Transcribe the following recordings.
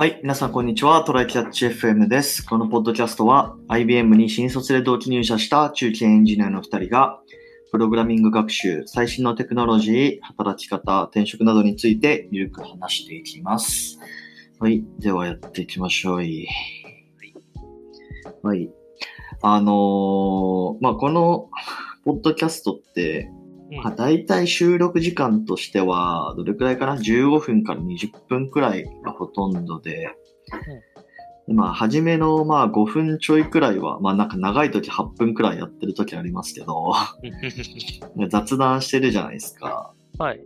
はい。皆さん、こんにちは。トライキャッチ FM です。このポッドキャストは、IBM に新卒で同期入社した中堅エンジニアの2人が、プログラミング学習、最新のテクノロジー、働き方、転職などについて、ゆるく話していきます。はい。では、やっていきましょう。はい。あのーまあ、この、ポッドキャストって、まあ、大体収録時間としては、どれくらいかな ?15 分から20分くらいがほとんどで、でまあ、初めのまあ5分ちょいくらいは、まあなんか長い時8分くらいやってる時ありますけど、雑談してるじゃないですか。はい。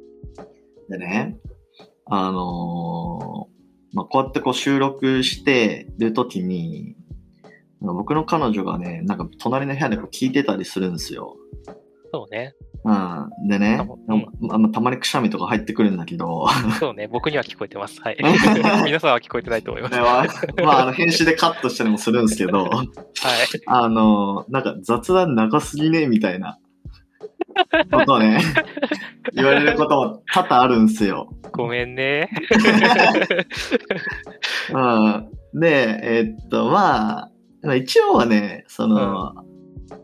でね、あのーまあこうやってこう収録してる時に、僕の彼女がね、なんか隣の部屋でこう聞いてたりするんですよ。そうね。うん。でね、うんたまにくしゃみとか入ってくるんだけど、そうね。僕には聞こえてます。はい。皆さんは聞こえてないと思います。まあ、あの、編集でカットしたりもするんですけど、はい。あの、なんか雑談長すぎねみたいなことをね、言われることも多々あるんですよ。ごめんね。うん。で、えっと、まあ、一応はね、その、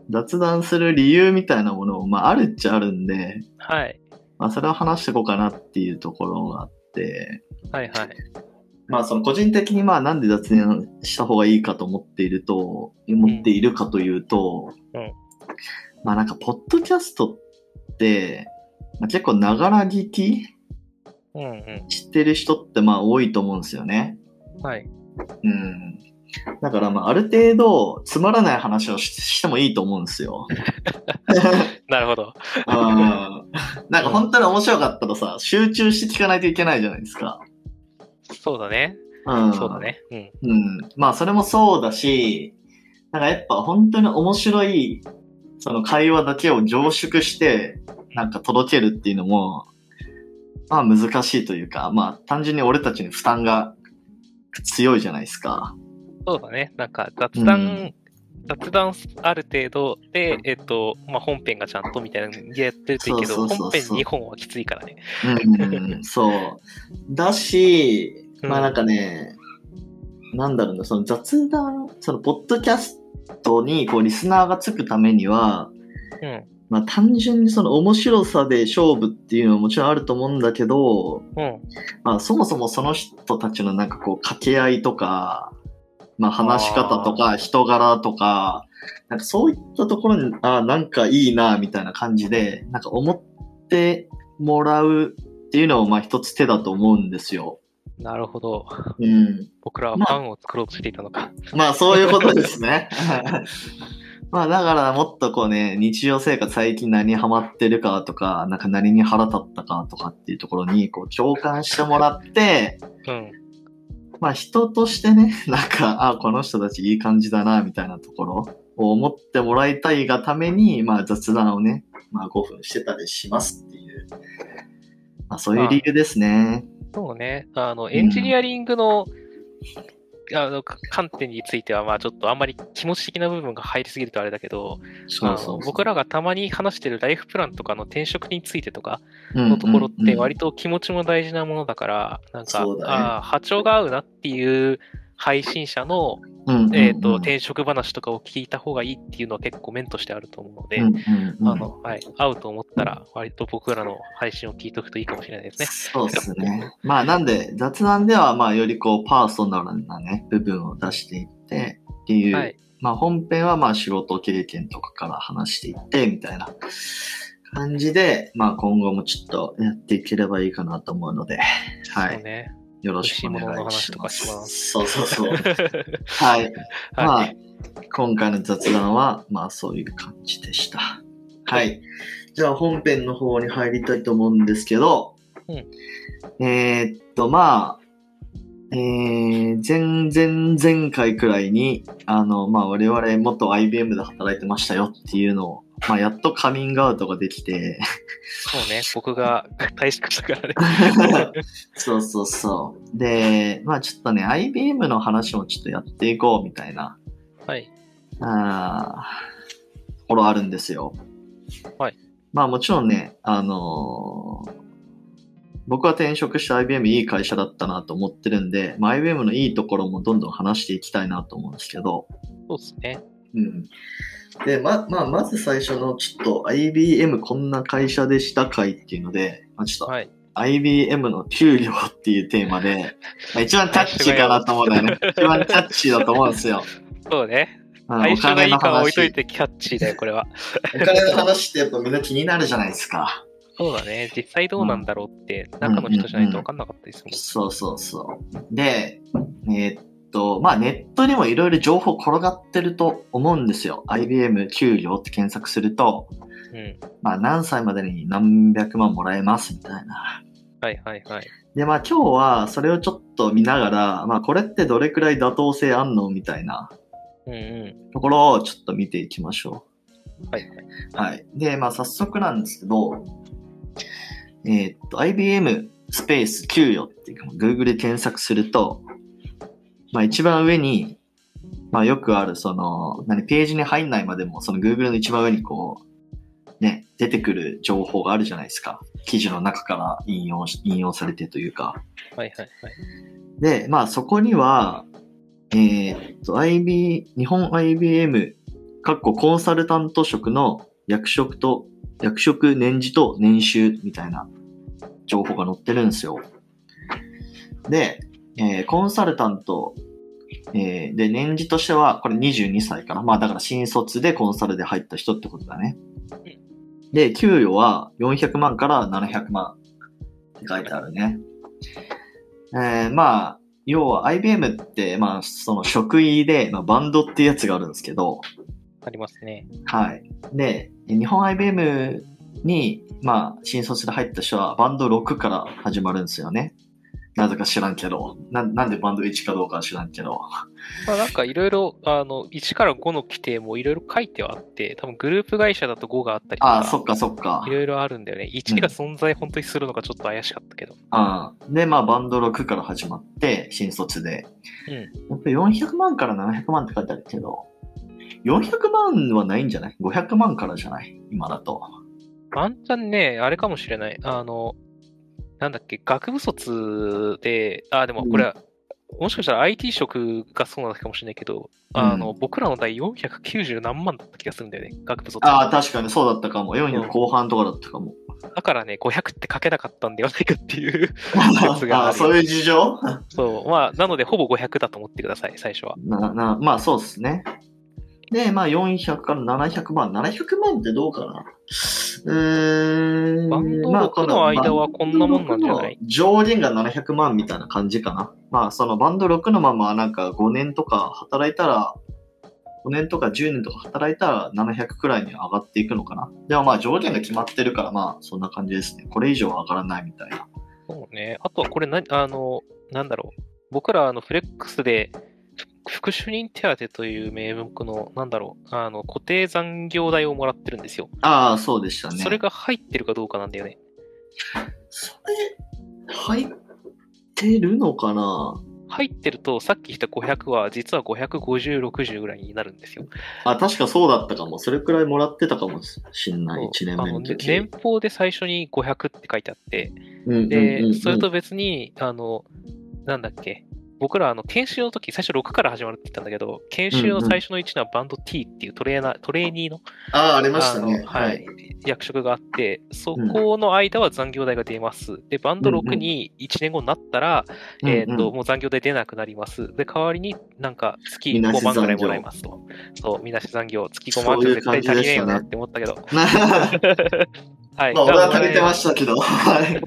雑談する理由みたいなものも、まあ、あるっちゃあるんで、はい。まあ、それを話していこうかなっていうところがあって、はいはい。まあ、その個人的にまあ、なんで雑談した方がいいかと思っていると、思っているかというと、うんまあなんか、ポッドキャストって、まあ、結構、ながら聞きうんうしてる人ってまあ多いと思うんですよね。ん。はい。うん。だからまあ、ある程度、つまらない話をししてもいいと思うんですよ。なるほど。うん。なんか本当に面白かったらさ、集中して聞かないといけないじゃないですか。そうだね。うん。そうだ。ね。うん。うん。まあ、それもそうだし、なんかやっぱ本当に面白い、その会話だけを凝縮して、なんか届けるっていうのも、まあ難しいというか、まあ単純に俺たちに負担が強いじゃないですか。そうだね。なんか雑談、雑談ある程度で、えっと、まあ、本編がちゃんとみたいなやってるといいけど、そうそうそうそう本編2本はきついからね。うん、そう。だし、まあうんなんかね、なんだろうな、その雑談、そのポッドキャストにこうリスナーがつくためには、うん。まあ単純にその面白さで勝負っていうのはもちろんあると思うんだけど、うん。まあそもそもその人たちのなんかこう掛け合いとか、まあ話し方とか人柄とか、なんかそういったところに、あなんかいいな、みたいな感じで、なんか思ってもらうっていうのもまあ一つ手だと思うんですよ。なるほど。うん。僕らはファンを作ろうとしていたのか。まあそういうことですね。まあだからもっとこうね、日常生活最近何にハマってるかとか、なんか何に腹立ったかとかっていうところにこう共感してもらって、うん。まあ人としてね、なんか、あ、この人たちいい感じだな、みたいなところを思ってもらいたいがために、まあ雑談をね、まあ5分してたりしますっていう、まあそういう理由ですね。そうね。あの、エンジニアリングの、あの、か観点については、まあちょっとあんまり気持ち的な部分が入りすぎるとあれだけど、そうそう僕らがたまに話してるライフプランとかの転職についてとかののところって割と気持ちも大事なものだから、なんか、そうだね。ああ、波長が合うなっていう配信者の、と、えっ、と、転職話とかを聞いた方がいいっていうのは結構面としてあると思うので、あの、はい、合うと思ったら割と僕らの配信を聞いておくといいかもしれないですね。そうですね。まあなんで、雑談ではまあよりこうパーソナルなね、部分を出していってっていう、はい。まあ本編はまあ仕事経験とかから話していってみたいな感じで、まあ今後もちょっとやっていければいいかなと思うので、はい。そうね。よろしくお願いします。ますそうそうそう。はい。まはあ、今回の雑談は、まあそういう感じでした。はい。じゃあ本編の方に入りたいと思うんですけど、うんえーっと、まあ、えー、前々前回くらいに、あの、まあ我々元 IBM で働いてましたよっていうのを、まあやっとカミングアウトができて、そうね。僕が退職したからね。そうそうそう。で、まあちょっとね、IBM の話もちょっとやっていこうみたいな、はい。あーところあるんですよ。はい。まあもちろんね、あのー僕は転職して IBM いい会社だったなと思ってるんで、まあ、IBM のいいところもどんどん話していきたいなと思うんですけど。そうですね。うん。で、ま、まあ、まず最初のちょっと IBM こんな会社でした会っていうので、まあ、ちょっと、はい、IBM の給料っていうテーマで、まあ、一番キャッチーかなと思うんだよね。一番キャッチーだと思うんですよ。そうね。最初がいいか置いといてキャッチーだよ、これは。お金の話ってやっぱみんな気になるじゃないですか。そうだね。実際どうなんだろうって、中の人じゃないと分かんなかったですもん、そうそうそう。で、えー、っと、まあネットにもいろいろ情報転がってると思うんですよ。IBM 給料って検索すると、うん、まあ何歳までに何百万もらえますみたいな。はいはいはい。で、まあ今日はそれをちょっと見ながら、まあこれってどれくらい妥当性あんのみたいなところをちょっと見ていきましょう。はいはい。はい。で、まあ早速なんですけど、えー、っと、IBM スペース給与っていうか、Google で検索すると、まあ一番上に、まあよくある、その、何、ページに入んないまでも、その Google の一番上にこう、ね、出てくる情報があるじゃないですか。記事の中から引用、引用されてというか。はいはいはい。で、まあそこには、えー、っと、IB、日本 IBM、かっこコンサルタント職の役職と役職年次と年収みたいな情報が載ってるんですよ。で、えー、コンサルタント、えー、で、年次としては、これ22歳かな。まあだから新卒でコンサルで入った人ってことだね。で、給与は400万から700万って書いてあるね。えー、まあ、要は IBM って、まあ、その職位で、まあ、バンドっていうやつがあるんですけど、ありますね。はい。で、日本 IBM に、まあ、新卒で入った人はバンド6から始まるんですよね。なぜか知らんけど。ななんでバンド1かどうか知らんけど。まあなんかいろいろ、あの、1から5の規定もいろいろ書いてはあって、多分グループ会社だと5があったりとか。ああ、そっかそっか。いろいろあるんだよね。1が存在本当にするのかちょっと怪しかったけど。うん、ああ。で、まあバンド6から始まって、新卒で。うん。やっぱり400万から700万って書いてあるけど、400万はないんじゃない ?500 万からじゃない？今だと。ワンチャンね、あれかもしれない。あの、なんだっけ、学部卒で、あ、でもこれは、うん、もしかしたら IT 職がそうなのかもしれないけど、うん、あの、僕らの代490何万だった気がするんだよね、学部卒。ああ、確かにそうだったかも。400後半とかだったかも。だからね、500って書けなかったんではないかっていう 説があそういう事情？そう。まあ、なので、ほぼ500だと思ってください、最初は。な、な、まあ、そうですね。で、まあ400から700万。700万ってどうかな？うーん。バンド6の間はこんなもんなんじゃない、まあ、上限が700万みたいな感じかな。まあそのバンド6のままなんか5年とか働いたら、5年とか10年とか働いたら700くらいに上がっていくのかな。でもまあ上限が決まってるからまあそんな感じですね。これ以上は上がらないみたいな。そうね。あとはこれな、あの、なんだろう。僕らあのフレックスで副主任手当という名目の、なんだろう、あの、固定残業代をもらってるんですよ。ああ、そうでしたね。それが入ってるかどうかなんだよね。それ、入ってるのかな？入ってると、さっき言った500は、実は550、60ぐらいになるんですよ。あ、確かそうだったかも。それくらいもらってたかもしんない、1年目の時。年俸で最初に500って書いてあって、で、それと別に、あの、なんだっけ、僕らあの研修の時、最初6から始まるって言ったんだけど、研修の最初の1のはバンド T っていうトレーナー、トレーニーの、ああ、ありましたね。はい、役職があって、そこの間は残業代が出ます。で、バンド6に1年後になったら、えっ、と、もう残業代出なくなります。で、代わりになんか月5万ぐらいもらいますと。そう、みなし残業、月5万じゃ絶対足りねえよなって思ったけど。はい。まあ、俺は足りてましたけど。はい。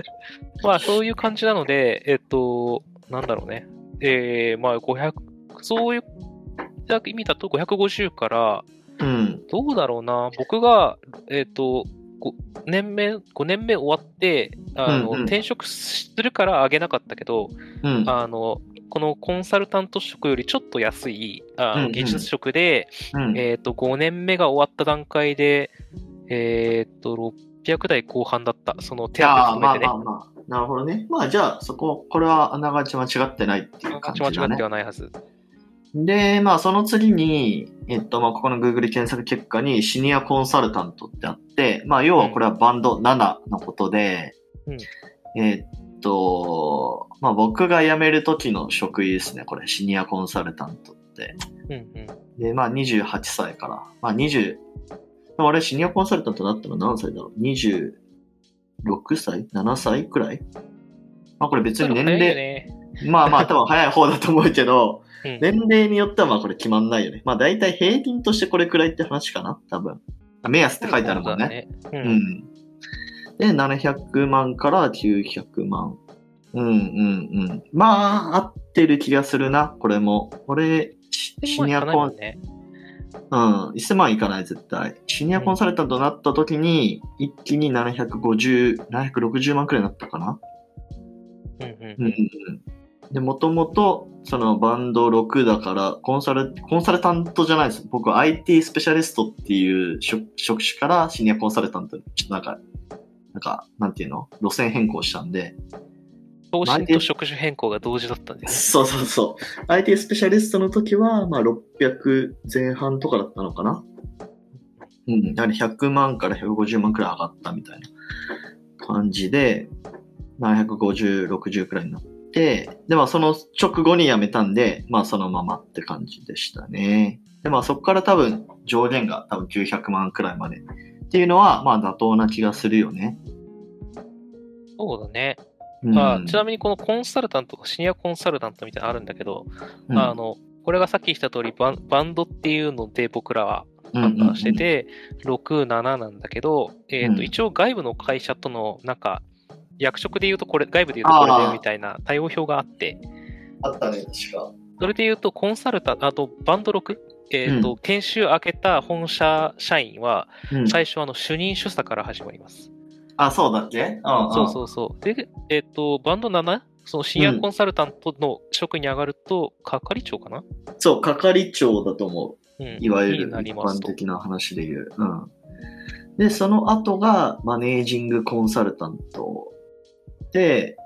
まあ、そういう感じなので、えっと、なんだろうね。えー、まあ500、そういう意味だと550から、うん、どうだろうな。僕が、えっ、ー、と、5年目、5年目終わって、あの、うんうん、転職するから上げなかったけど、うん、あの、このコンサルタント職よりちょっと安い、あの技術職で、うんうん、えっ、ー、と、5年目が終わった段階で、えっ、ー、と、600台後半だった。その手当含めてね。まあまあまあなるほどね。まあじゃあ、そこ、これはあながち間違ってないっていう感じだね。間違ってはないはず。で、まあその次に、えっと、まあここの Google 検索結果にシニアコンサルタントってあって、まあ要はこれはバンド7のことで、うん、えー、っと、まあ僕が辞める時の職位ですね、これ、シニアコンサルタントって。うんうん、で、まあ28歳から、まあ20、俺シニアコンサルタントだったの何歳だろう？?26 歳 ?7 歳？くらい？まあこれ別に年齢、ね、まあまあ多分早い方だと思うけど、うん、年齢によってはまあこれ決まんないよね。まあ大体平均としてこれくらいって話かな？多分。目安って書いてあるもんね。ねうん、うん。で、700万から900万。うんうんうん。まあ、合ってる気がするな、これも。これ、シニアコン、ね、うん、1000万いかない、絶対。シニアコンサルタントになった時に、一気に750、760万くらいになったかな？うんうん。うんで、もともと、そのバンド6だから、コンサル、コンサルタントじゃないです。僕は IT スペシャリストっていう職種からシニアコンサルタントに、ちょっとなんか、なんか、なんていうの？路線変更したんで。方針と職種変更が同時だったんです、そうそうそう。IT スペシャリストの時は、まあ600前半とかだったのかな？うん。やはり100万から150万くらい上がったみたいな感じで、750、60くらいになって、で、まあその直後に辞めたんで、まあそのままって感じでしたね。で、まあそこから多分上限が多分900万くらいまでっていうのは、まあ妥当な気がするよね。そうだね。まあ、ちなみにこのコンサルタント、シニアコンサルタントみたいなのあるんだけど、うん、あの、これがさっき言った通りバン、バンドっていうので僕らは判断してて、6、7なんだけど、えっ、ー、と、一応外部の会社との、なんか、役職で言うとこれ、外部で言うとこれだよみたいな対応表があって。あったね、確か。それで言うと、コンサルタント、あと、バンド6、えっ、ー、と、うん、研修開けた本社社員は、最初、あの、主任主査から始まります。あ、そうだっけ？うん、そうそうそう。で、えっ、ー、と、バンド 7? そのシニアコンサルタントの職に上がると、係長かな、そう、係長だと思う。うん、いわゆる一般的な話で言う。うん。で、その後がマネージングコンサルタントで、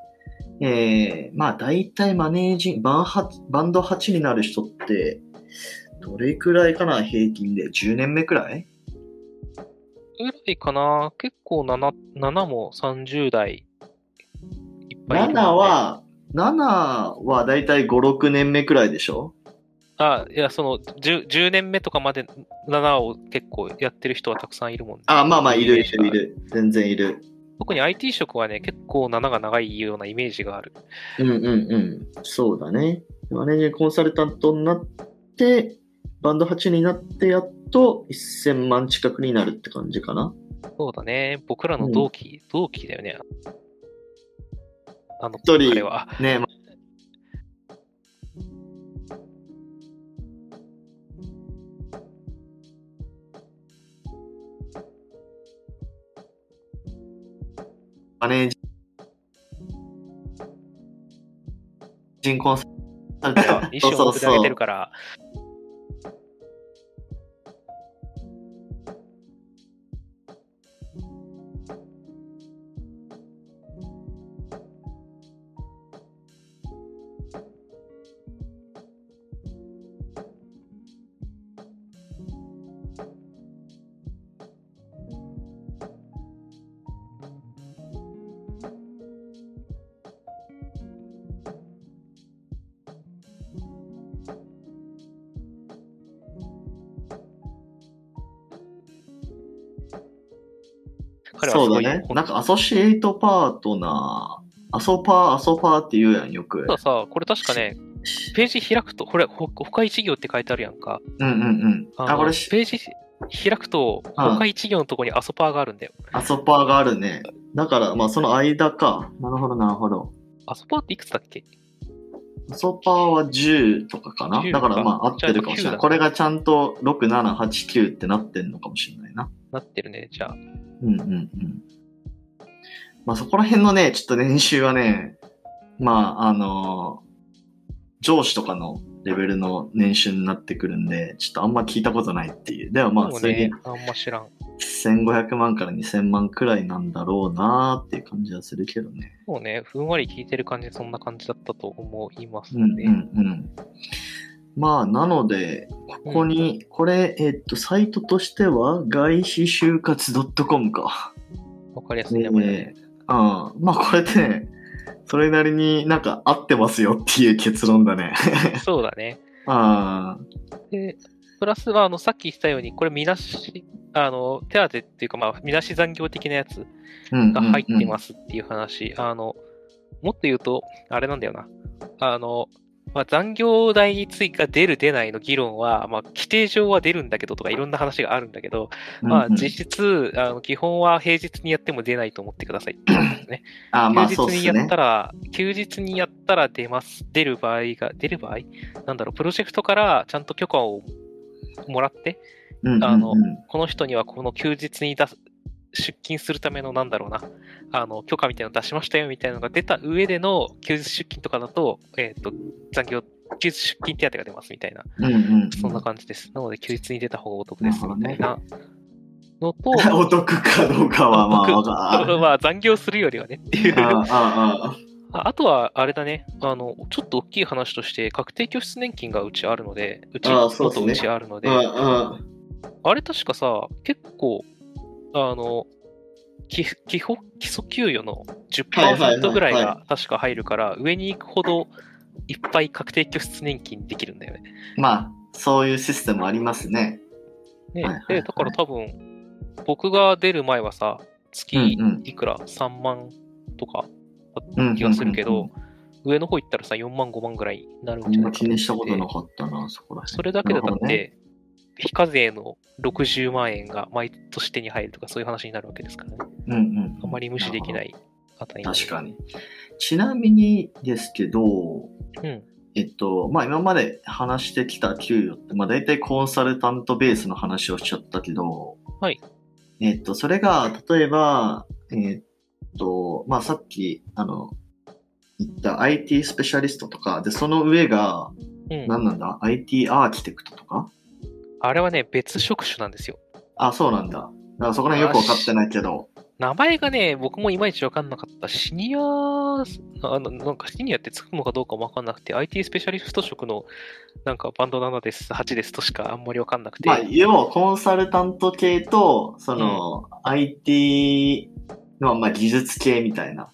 えー、まあ大体マネージング、バンバンド8になる人って、どれくらいかな？平均で。10年目くらい？ぐらいかな？結構 7, 7も30代いっぱいいる、ね、7は、7はだいたい5、6年目くらいでしょ？あ、いや、その10、10年目とかまで7を結構やってる人はたくさんいるもんね。あ、まあまあ、いる、いる、いる。全然いる。特に IT 職はね、結構7が長いようなイメージがある。うんうんうん。そうだね。マネージャーコンサルタントになって、バンド8になってやっと1000万近くになるって感じかな。そうだね。僕らの同期、うん、同期だよね。あの、一人、は。ね、まマネージ人コンサルタント。一生送ってあげてるから、そうだね。なんかアソシエイトパートナー、アソパー、アソパーって言うやん、よく。たださ、これ確かね、ページ開くと、これ、他一行って書いてあるやんか。うんうんうん。あ、これ、ページ開くと、他一行のところにアソパーがあるんだよ。アソパーがあるね。だから、まあ、その間か。なるほど、なるほど。アソパーっていくつだっけ？アソパーは10とかかな？だから、まあ、合ってるかもしれない。これがちゃんと6、7、8、9ってなってんのかもしれないな。なってるね、じゃあ。うんうんうん。まあそこら辺のね、ちょっと練習はね、まああの上司とかのレベルの年収になってくるんで、ちょっとあんま聞いたことないっていう。でもまあ、それに、あんま知らん。1500万から2000万くらいなんだろうなっていう感じはするけどね。そうね、ふんわり聞いてる感じでそんな感じだったと思いますね。うんうんうん。まあ、なので、ここに、これ、えっと、サイトとしては、外資就活 .com か。わかりやすいね、これ。まあこれってね、それなりになんか合ってますよっていう結論だね。そうだね。あで、プラスは、あの、さっき言ったように、これ、みなし、あの、手当っていうか、まあ、みなし残業的なやつが入ってますっていう話。あの、もっと言うと、あれなんだよな。あの、まあ、残業代について出る出ないの議論は、まあ、規定上は出るんだけどとかいろんな話があるんだけど、まあ、実質、あの基本は平日にやっても出ないと思ってください ってですね。あまあ、休日にやったら、ね、休日にやったら出ます。出る場合が、出る場合なんだろう、プロジェクトからちゃんと許可をもらって、あの、この人にはこの休日に出す、出勤するためのなんだろうな、あの、許可みたいなの出しましたよみたいなのが出た上での休日出勤とかだと、えっ、ー、と、残業、休日出勤手当が出ますみたいな、うんうんうん、そんな感じです。なので、休日に出た方がお得ですみたいなのと、お得かどうかはまあ、まあ、残業するよりはねっていう。あああとは、あれだね、あの、ちょっと大きい話として、確定拠出年金がうちあるので、うち、もとうちあるので、あれ確かさ、結構、あの、基基本基礎給与の10%ぐらいが確か入るから、上に行くほどいっぱい確定拠出年金できるんだよね。まあ、そういうシステムありますね。ね、はいはいだから多分、僕が出る前はさ、月いくら、うん。うん、?3 万とかだった気がするけど、上の方行ったらさ、4万5万ぐらいになるんじゃないか気にしたことなかったな、そこらそれだけでだって、非課税の60万円が毎年手に入るとかそういう話になるわけですからね。うんうん。あまり無視できない値確かに。ちなみにですけど、うん。えっと、まあ今まで話してきた給与って、まあ大体コンサルタントベースの話をしちゃったけど、はい。えっと、それが、例えば、えっと、まあさっき、あの、言った IT スペシャリストとか、で、その上が、うん、何なんだ ?IT アーキテクトとか？あれはね、別職種なんですよ。あ、そうなんだ。だからそこら辺よくわかってないけど。名前がね、僕もいまいちわかんなかった。シニア、あの、なんかシニアってつくのかどうかもわかんなくて、IT スペシャリスト職の、なんかバンド7です、8ですとしかあんまりわかんなくて。まあ、要はコンサルタント系と、その、うん、IT の、まあ、技術系みたいな。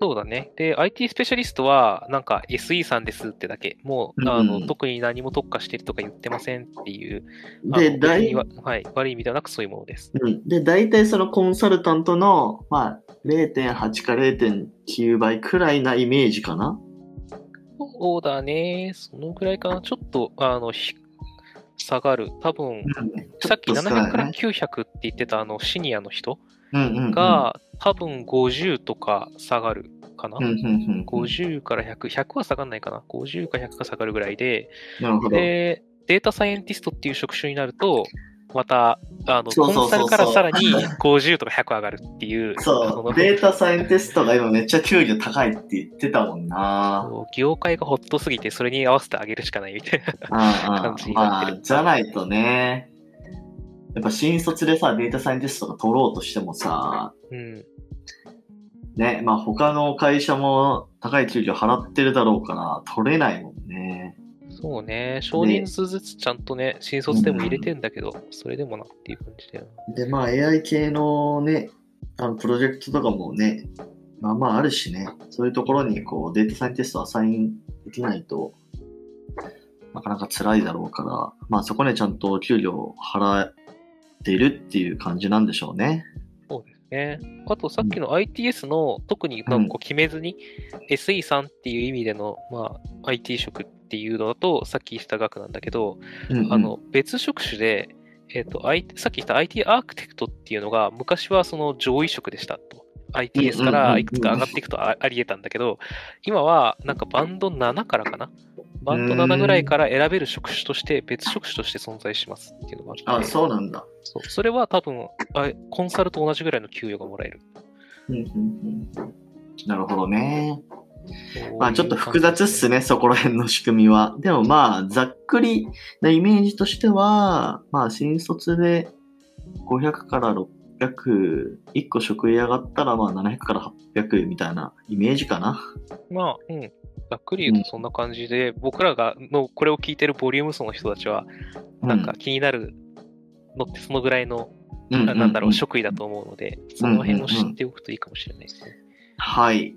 そうだね。で、IT スペシャリストは、なんか SE さんですってだけ、もう、あの、特に何も特化してるとか言ってませんっていう、で、大はい、悪い意味ではなくそういうものです。うん。で、大体そのコンサルタントの、まあ、0.8か0.9倍くらいなイメージかな？そうだね。そのぐらいかな。ちょっと、あの、下がる。多分、うん、さっき700から900って言ってたあのシニアの人が、多分50とか下がるかな。50から100、100は下がんないかな。50か100か下がるぐらいで、で、データサイエンティストっていう職種になると、また、あの、コンサルからさらに50とか100上がるっていう。そう、データサイエンティストが今めっちゃ給料高いって言ってたもんな。業界がホットすぎて、それに合わせてあげるしかないみたいな感じになってる。まあ、じゃないとね。やっぱ新卒でさ、データサイエンティストが取ろうとしてもさ、うん。ね、まあ他の会社も高い給料払ってるだろうから、取れないもんね。そうね、少人数ずつちゃんとね、新卒でも入れてんだけど、うん、それでもなっていう感じだよで、まあ AI 系のね、あのプロジェクトとかもね、まあまああるしね、そういうところにこうデータサイエンティストアサインできないと、なかなか辛いだろうから、まあそこでちゃんと給料払ってるっていう感じなんでしょうね。そうですね。あとさっきの ITS の、特になんか決めずに、SE さんっていう意味での、まあ、IT 職っていうのだと、さっき言った額なんだけど、うんうん、あの、別職種で、えっ、ー、と、I、さっき言った IT アークテクトっていうのが、昔はその上位職でしたと。ITS からいくつか上がっていくとあり得たんだけど、今はなんかバンド7からかな？バンド7ぐらいから選べる職種として別職種として存在しますっていうのがあって。あ、そうなんだ。そう。それは多分あ、コンサルと同じぐらいの給与がもらえる。うんうんうん、なるほどね。まあちょっと複雑っすね、そこら辺の仕組みは。でもまあ、ざっくりなイメージとしては、まあ新卒で500から600、1個職位上がったらまあ700から800みたいなイメージかな。まあ、うん。ざっくり言うとそんな感じで、うん、僕らがのこれを聞いてるボリューム層の人たちは、なんか気になるのってそのぐらいの、うん、なんだろう、職位だと思うので、その辺を知っておくといいかもしれないですね。はい。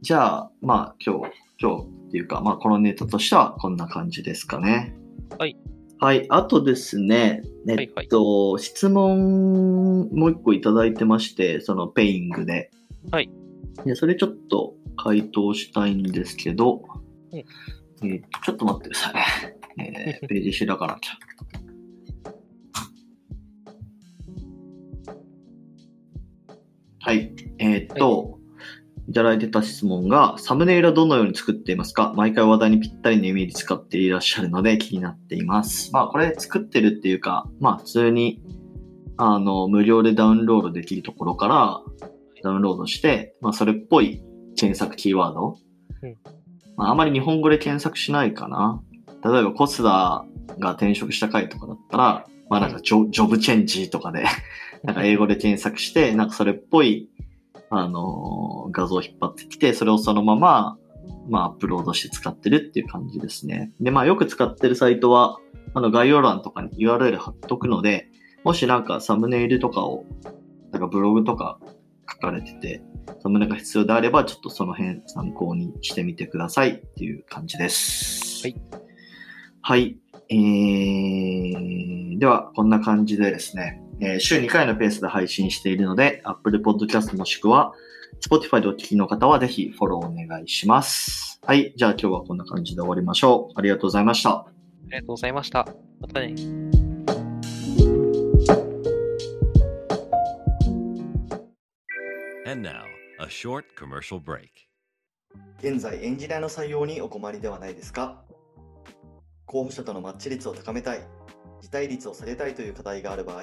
じゃあ、まあ今日、今日っていうか、まあこのネタとしてはこんな感じですかね。はい。はい。あとですね、えっと、はいはい、質問もう一個いただいてまして、そのペイングで。はい。でそれちょっと回答したいんですけど、うん、えー、ちょっと待ってくださいね。えー、ページ開かなきゃ。えー、っと、はいいただいてた質問が、サムネイルはどのように作っていますか？毎回話題にぴったりのイメージ使っていらっしゃるので気になっています。まあこれ作ってるっていうか、まあ普通に、あの、無料でダウンロードできるところからダウンロードして、まあそれっぽい検索キーワード。うん、まああまり日本語で検索しないかな。例えばコスダが転職した回とかだったら、まあなんかジョジョブチェンジとかでなんか英語で検索して、なんかそれっぽいあの、画像を引っ張ってきて、それをそのまま、まあ、アップロードして使ってるっていう感じですね。で、まあ、よく使ってるサイトは、あの、概要欄とかに URL 貼っとくので、もしなんかサムネイルとかを、なんかブログとか書かれてて、サムネが必要であれば、ちょっとその辺参考にしてみてくださいっていう感じです。はい。はい。えー、では、こんな感じでですね、えー、週2回のペースで配信しているので、Apple Podcast もしくは Spotify でお聞きの方はぜひフォローお願いします。はい。じゃあ今日はこんな感じで終わりましょう。ありがとうございました。ありがとうございました。またね。現在エンジニアの採用にお困りではないですか？候補者とのマッチ率を高めたい、辞退率を下げたいという課題がある場合、